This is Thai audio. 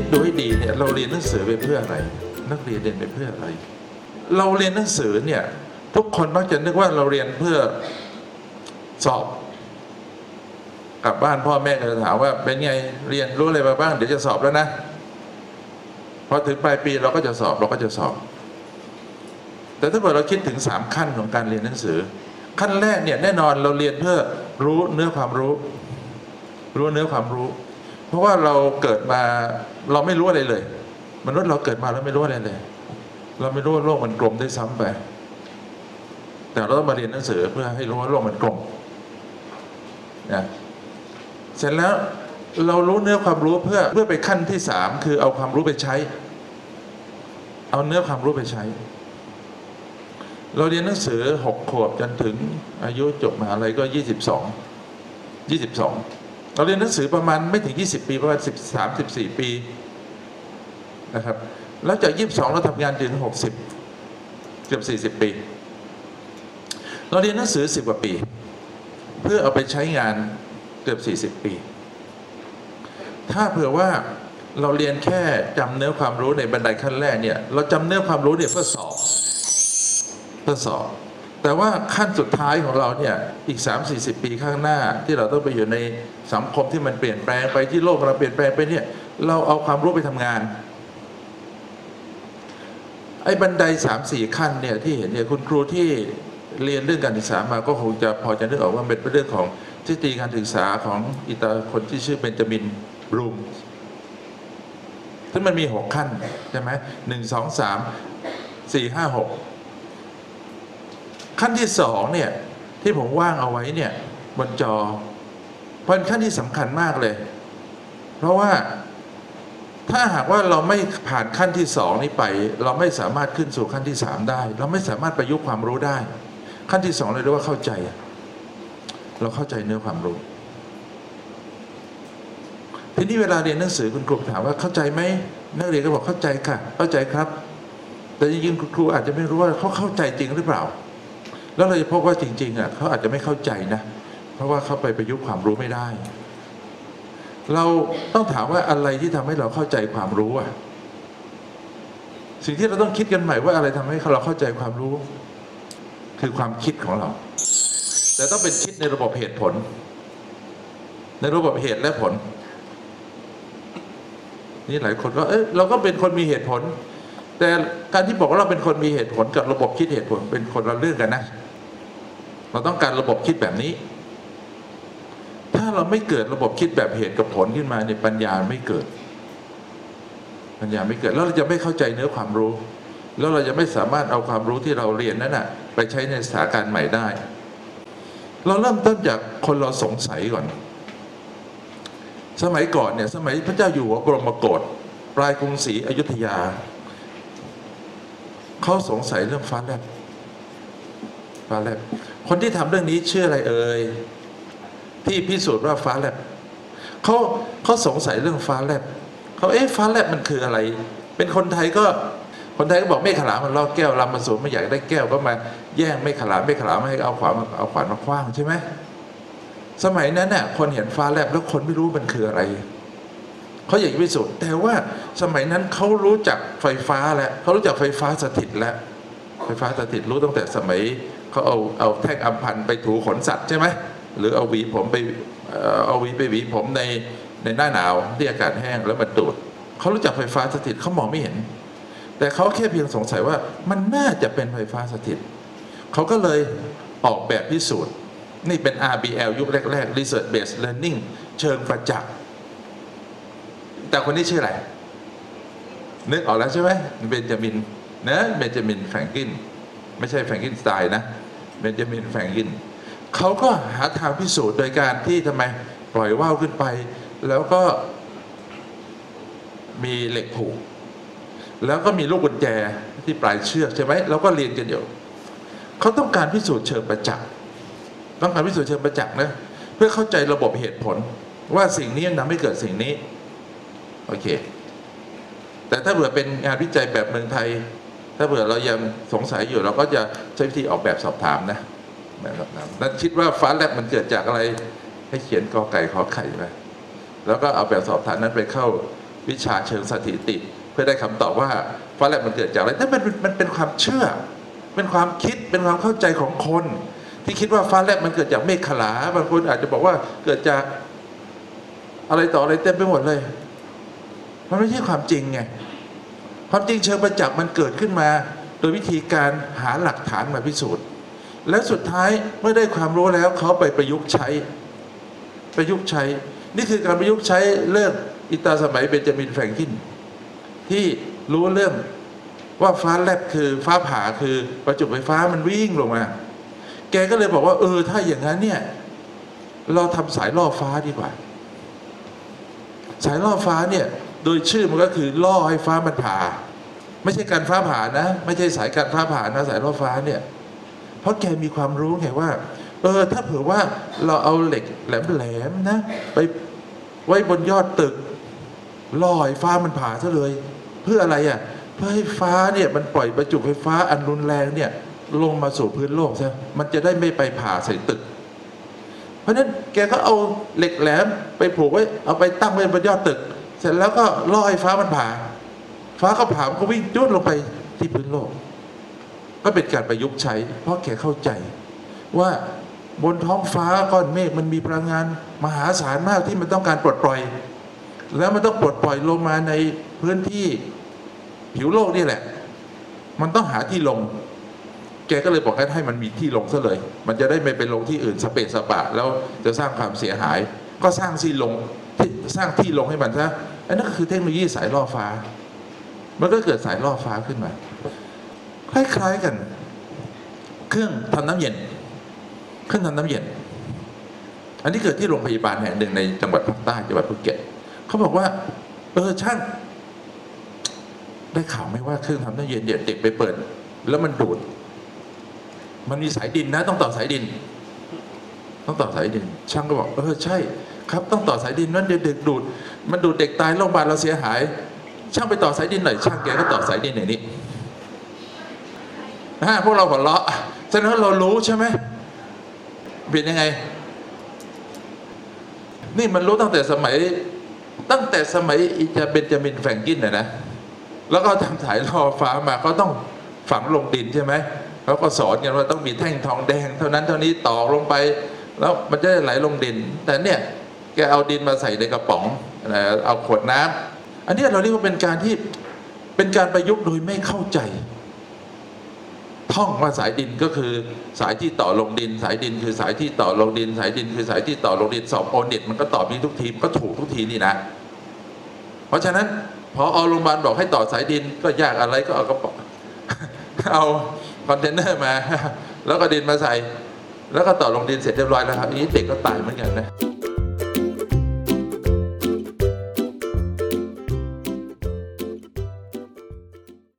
คิดดูให้ดีเนี่ยเราเรียนหนังสือไปเพื่ออะไร นักเรียนเรียนไปเพื่ออะไร เราเรียนหนังสือเนี่ยทุกคนมักจะนึกว่าเราเรียนเพื่อสอบ กลับบ้านพ่อแม่ก็จะถามว่าเป็นไงเรียนรู้อะไรมาบ้างเดี๋ยวจะสอบแล้วนะพอถึงปลายปีเราก็จะสอบเราก็จะสอบ แต่ถ้าเกิดเราคิดถึงสามขั้นของการเรียนหนังสือ ขั้นแรกเนี่ยแน่นอนเราเรียนเพื่อรู้เนื้อความรู้ รู้เนื้อความรู้ เพราะว่าเราเกิดมาเราไม่รู้อะไรเลย มนุษย์เราเกิดมาแล้วไม่รู้อะไรเลย เราไม่รู้ว่าโลกมันกลมได้ซ้ำไป แต่เราต้องมาเรียนหนังสือเพื่อให้รู้ว่าโลกมันกลมนะเสร็จแล้วเรารู้เนื้อความรู้เพื่อเพื่อไปขั้นที่สามคือเอาความรู้ไปใช้ เอาเนื้อความรู้ไปใช้ เราเรียนหนังสือหกขวบจนถึงอายุจบมหาลัยก็ยี่สิบสองยี่สิบสอง เราเรียนหนังสือประมาณไม่ถึงยี่สิบปีประมาณสิบสามสิบสี่ปีนะครับ แล้วจากยี่สิบสองเราทำงานถึงหกสิบเกือบสี่สิบปี เราเรียนหนังสือสิบกว่าปี เพื่อเอาไปใช้งานเกือบสี่สิบปี ถ้าเผื่อว่าเราเรียนแค่จำเนื้อความรู้ในบันไดขั้นแรกเนี่ย เราจำเนื้อความรู้เนี่ยเพื่อสอบ เพื่อสอบ แต่ว่าขั้นสุดท้ายของเราเนี่ยอีก 3 4 0 ปีข้างหน้า ที่เราต้องไปอยู่ในสังคมที่มันเปลี่ยนแปลงไปที่โลกเราเปลี่ยนแปลงไปเนี่ยเราเอาความรู้ไปทำงาน ไอ้บันไดสามสี่ขั้นเนี่ยที่เห็นเนี่ยคุณครูที่เรียนเรื่องการศึกษามาก็คงจะพอจะนึกออกว่าเป็นเรื่องของทฤษฎีการศึกษาของอิตาคนที่ชื่อเบนจามินบรูมซึ่งมันมีหกขั้นใช่ไหมหนึ่งสองสามสี่ห้าหก ขั้นที่สองเนี่ยที่ผมว่างเอาไว้เนี่ยบนจอเป็นขั้นที่สำคัญมากเลย เพราะว่าถ้าหากว่าเราไม่ผ่านขั้นที่สองนี้ไป เราไม่สามารถขึ้นสู่ขั้นที่สามได้ เราไม่สามารถประยุกต์ความรู้ได้ ขั้นที่สองเลยเรียกว่าเข้าใจ เราเข้าใจเนื้อความรู้ ทีนี้เวลาเรียนหนังสือคุณครูถามว่าเข้าใจไหมนักเรียนก็บอกเข้าใจค่ะ เข้าใจครับ แต่จริงๆคุณครูอาจจะไม่รู้ว่าเขาเข้าใจจริงหรือเปล่า แล้วเราจะพบว่าจริงๆอะเขาอาจจะไม่เข้าใจนะ เพราะว่าเขาไปประยุกต์ความรู้ไม่ได้ เราต้องถามว่าอะไรที่ทำให้เราเข้าใจความรู้อะสิ่งที่เราต้องคิดกันใหม่ว่าอะไรทำให้เราเข้าใจความรู้ คือความคิดของเรา แต่ต้องเป็นคิดในระบบเหตุผล ในระบบเหตุและผล นี่หลายคนก็เอ้ยเราก็เป็นคนมีเหตุผลแต่การที่บอกว่าเราเป็นคนมีเหตุผลกับระบบคิดเหตุผลเป็นคนละเรื่องกันนะ เราต้องการระบบคิดแบบนี้ ถ้าเราไม่เกิดระบบคิดแบบเหตุกับผลขึ้นมาในยปัญญาไม่เกิด ปัญญาไม่เกิดแล้วเราจะไม่เข้าใจเนื้อความรู้ แล้วเราจะไม่สามารถเอาความรู้ที่เราเรียนนั้นนะไปใช้ในสถานการณ์ใหม่ได้ เราเริ่มต้นจากคนเราสงสัยก่อน สมัยก่อนเนี่ยสมัยพระเจ้าอยู่หัวบรมโกศปลายกรุงศรีอยุธยาเขาสงสัยเรื่องฟ้าแลบฟ้าแลบ คนที่ทำเรื่องนี้ชื่ออะไรเอ่ยที่พิสูจน์ว่าฟ้าแลบเขาเขาสงสัยเรื่องฟ้าแลบเขาเอ๊ะฟ้าแลบมันคืออะไร เป็นคนไทยก็คนไทยก็บอกไม่ขลามมันล่อแก้วลำมาสูนไม่อยากได้แก้วก็มาแย่งไม่ขลาไม่ขลามไม่ให้เอาขวานเอาขวานมาคว้างใช่ไหมสมัยนั้นเนี่ยคนเห็นฟ้าแลบแล้วคนไม่รู้มันคืออะไรเขาอยากพิสูจน์แต่ว่าสมัยนั้นเขารู้จักไฟฟ้าแล้วเขารู้จักไฟฟ้าสถิตแล้ว ไฟฟ้าสถิตรู้ตั้งแต่สมัยเขาเอาเอาแท่งอัมพันธ์ไปถูขนสัตว์ใช่ไหมหรือเอาหวีผมไปเอาหวีไปหวีผมในในหน้าหนาวที่อากาศแห้งแล้วมาดูดเขารู้จักไฟฟ้าสถิตเขามองไม่เห็น แต่เขาแค่เพียงสงสัยว่ามันน่าจะเป็นไฟฟ้าสถิตเขาก็เลยออกแบบพิสูจน์ นี่เป็น RBL ยุคแรก ๆ Research Based Learning เชิงประจักษ์แต่คนนี้ชื่ออะไรนึกออกแล้วใช่ไหมเบนจามินนะเบนจามินแฟรงกิน ไม่ใช่แฟรงกินสไตล์นะเบนจามินแฟรงกินเขาก็หาทางพิสูจน์โดยการที่ทำไมปล่อยว่าวขึ้นไป แล้วก็มีเหล็กผูก แล้วก็มีลูกกุญแจที่ปลายเชือกใช่ไหมแล้วก็เรียนกันอยู่เขาต้องการพิสูจน์เชิงประจักษ์ต้องการพิสูจน์เชิงประจักษ์นะเพื่อเข้าใจระบบเหตุผล ว่าสิ่งนี้ทำให้เกิดสิ่งนี้โอเค แต่ถ้าเผื่อเป็นงานวิจัยแบบเมืองไทย ถ้าเผื่อเรายังสงสัยอยู่เราก็จะใช้วิธีออกแบบสอบถามนะแบบสอบถามนั้นคิดว่าฟ้าแลบมันเกิดจากอะไรให้เขียนกอไก่ขอไข่ไปแล้วก็เอาแบบสอบถามนั้นไปเข้าวิชาเชิงสถิติ เพื่อได้คำตอบว่าฟ้าแลบมันเกิดจากอะไรแต่นมันมันเป็นความเชื่อ เป็นความคิดเป็นความเข้าใจของคน ที่คิดว่าฟ้าแลบมันเกิดจากเมฆขลาบางคนอาจจะบอกว่าเกิดจากอะไรต่ออะไรเต็มไปหมดเลย มันไม่ใช่ความจริงไง ความจริงเชิงประจักษ์มันเกิดขึ้นมา โดยวิธีการหาหลักฐานมาพิสูจน์ และสุดท้ายเมื่อได้ความรู้แล้วเขาไปประยุกต์ใช้ ประยุกต์ใช้ นี่คือการประยุกต์ใช้เรื่องอิตาสมัยเบนจามินแฟรงกินที่รู้เรื่องว่าฟ้าแลบคือฟ้าผ่าคือประจุไฟฟ้ามันวิ่งลงมา แกก็เลยบอกว่า เออ ถ้าอย่างนั้นเนี่ย เราทำสายล่อฟ้าดีกว่า สายล่อฟ้าเนี่ย โดยชื่อมันก็คือล่อให้ฟ้ามันผ่า ไม่ใช่การฟ้าผ่านะ ไม่ใช่สายการฟ้าผ่านะสายล่อฟ้าเนี่ย เพราะแกมีความรู้ไงว่า เออ ถ้าเผื่อว่าเราเอาเหล็กแหลมๆนะ ไปไว้บนยอดตึกล่อให้ฟ้ามันผ่าซะเลย เพื่ออะไรอะเพื่อให้ฟ้าเนี่ยมันปล่อยประจุไฟฟ้าอันรุนแรงเนี่ยลงมาสู่พื้นโลกใช่มันจะได้ไม่ไปผ่าใส่ตึก เพราะฉะนั้นแกก็เอาเหล็กแหลมไปผูกไว้เอาไปตั้งไว้บนยอดตึก เสร็จแล้วก็ล่อให้ฟ้ามันผ่า ฟ้าก็ผ่ามันก็วิ่งจุดลงไปที่พื้นโลก ก็เป็นการประยุกต์ใช้ เพราะแกเข้าใจ ว่าบนท้องฟ้าก้อนเมฆมันมีพลังงาน มหาศาลมากที่มันต้องการปลดปล่อย แล้วมันต้องปลดปล่อยลงมาในพื้นที่ผิวโลกนี่แหละ มันต้องหาที่ลง แกก็เลยบอกให้ให้มันมีที่ลงซะเลย มันจะได้ไม่ไปลงที่อื่นสเปซสปะ แล้วจะสร้างความเสียหาย ก็สร้างที่ลง สร้างที่ลงให้มันซะอันนั้นก็คือเทคโนโลยีสายล่อฟ้า มันก็เกิดสายล่อฟ้าขึ้นมา คล้ายๆกัน เครื่องทำน้ำเย็น เครื่องทำน้ำเย็น อันนี้เกิดที่โรงพยาบาลแห่งหนึ่งในจังหวัดภาคใต้จังหวัดภูเก็ตเขาบอกว่า เออช่างได้ข่าวไหมว่าเครื่องทำน้ำเย็นเด็กไปเปิด แล้วมันดูด มันมีสายดินนะ ต้องต่อสายดิน ต้องต่อสายดิน ช่างก็บอกเออใช่ ครับต้องต่อสายดินนั่นเด็กดูดมันดูดเด็กตายโรงพยาบาลเราเสียหาย ช่างไปต่อสายดินหน่อยช่างแกก็ต่อสายดินอย่างนี้ฮะพวกเราหัวเราะแสดงว่าเรารู้ใช่ไหมเป็นยังไง นี่มันรู้ตั้งแต่สมัย ตั้งแต่สมัยอิจาเบนจามินแฟรงกินนะนะแล้วก็ทำสายล่อฟ้ามาก็ต้องฝังลงดินใช่ไหมเขาก็สอนกันว่าต้องมีแท่งทองแดง เท่านั้นเท่านี้ตอกลงไป แล้วมันจะไหลลงดิน แต่เนี่ย แกเอาดินมาใส่ในกระป๋องเอ่อเอาขวดน้ำอันนี้เราเรียกว่าเป็นการที่เป็นการประยุกต์โดยไม่เข้าใจ ท่องว่าสายดินก็คือสายที่ต่อลงดิน สายดินคือสายที่ต่อลงดิน สายดินคือสายที่ต่อลงดินสอบโอเน็ตมันก็ตอบมีทุกทีมนก็ถูกทุกทีนี่นะ เพราะฉะนั้นพอเอาโรงพยาบาลบอกให้ต่อสายดินก็ยากอะไรก็เอากระป๋องเอาคอนเทนเนอร์มา แล้วก็ดินมาใส่ แล้วก็ต่อลงดินเสร็จเรียบร้อยแล้วครับอันนี้เด็กก็ตายเหมือนกันนะ